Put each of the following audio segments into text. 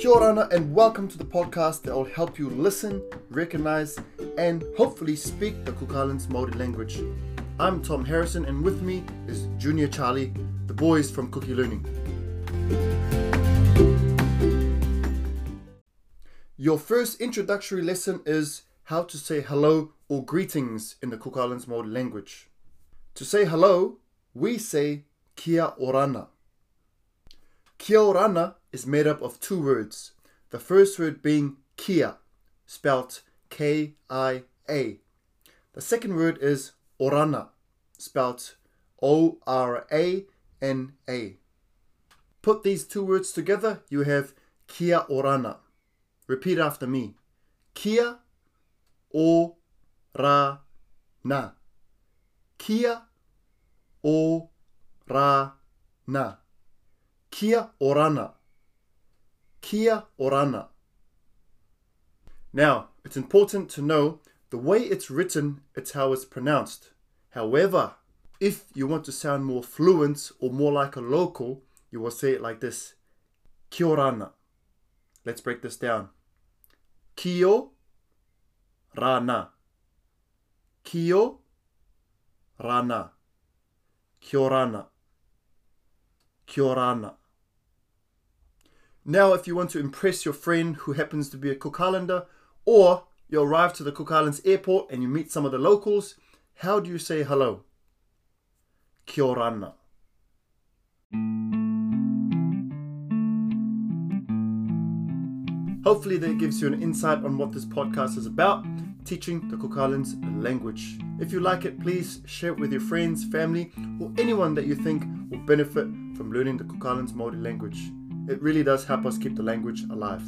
Kia ora and welcome to the podcast that will help you listen, recognize, and hopefully speak the Cook Islands Māori language. I'm Tom Harrison, and with me is Junior Charlie, the boys from Kuki Learning. Your first introductory lesson is how to say hello or greetings in the Cook Islands Māori language. To say hello, we say kia orana. Kia orana is made up of two words. The first word being kia, spelt K I A. The second word is orana, spelt O R A N A. Put these two words together, you have kia orana. Repeat after me. Kia o ra na. Kia o ra na. Kia orana. Kia orana. Now, it's important to know the way it's written, it's how it's pronounced. However, if you want to sound more fluent or more like a local, you will say it like this Kia orana. Let's break this down. Kio rana. Kio rana. Kiorana. Kiorana. Now, if you want to impress your friend who happens to be a Cook Islander, or you arrive to the Cook Islands airport and you meet some of the locals, how do you say hello? Kia orana. Hopefully, that gives you an insight on what this podcast is about teaching the Cook Islands language. If you like it, please share it with your friends, family, or anyone that you think will benefit from learning the Cook Islands Māori language. It really does help us keep the language alive.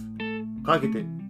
Ka kite.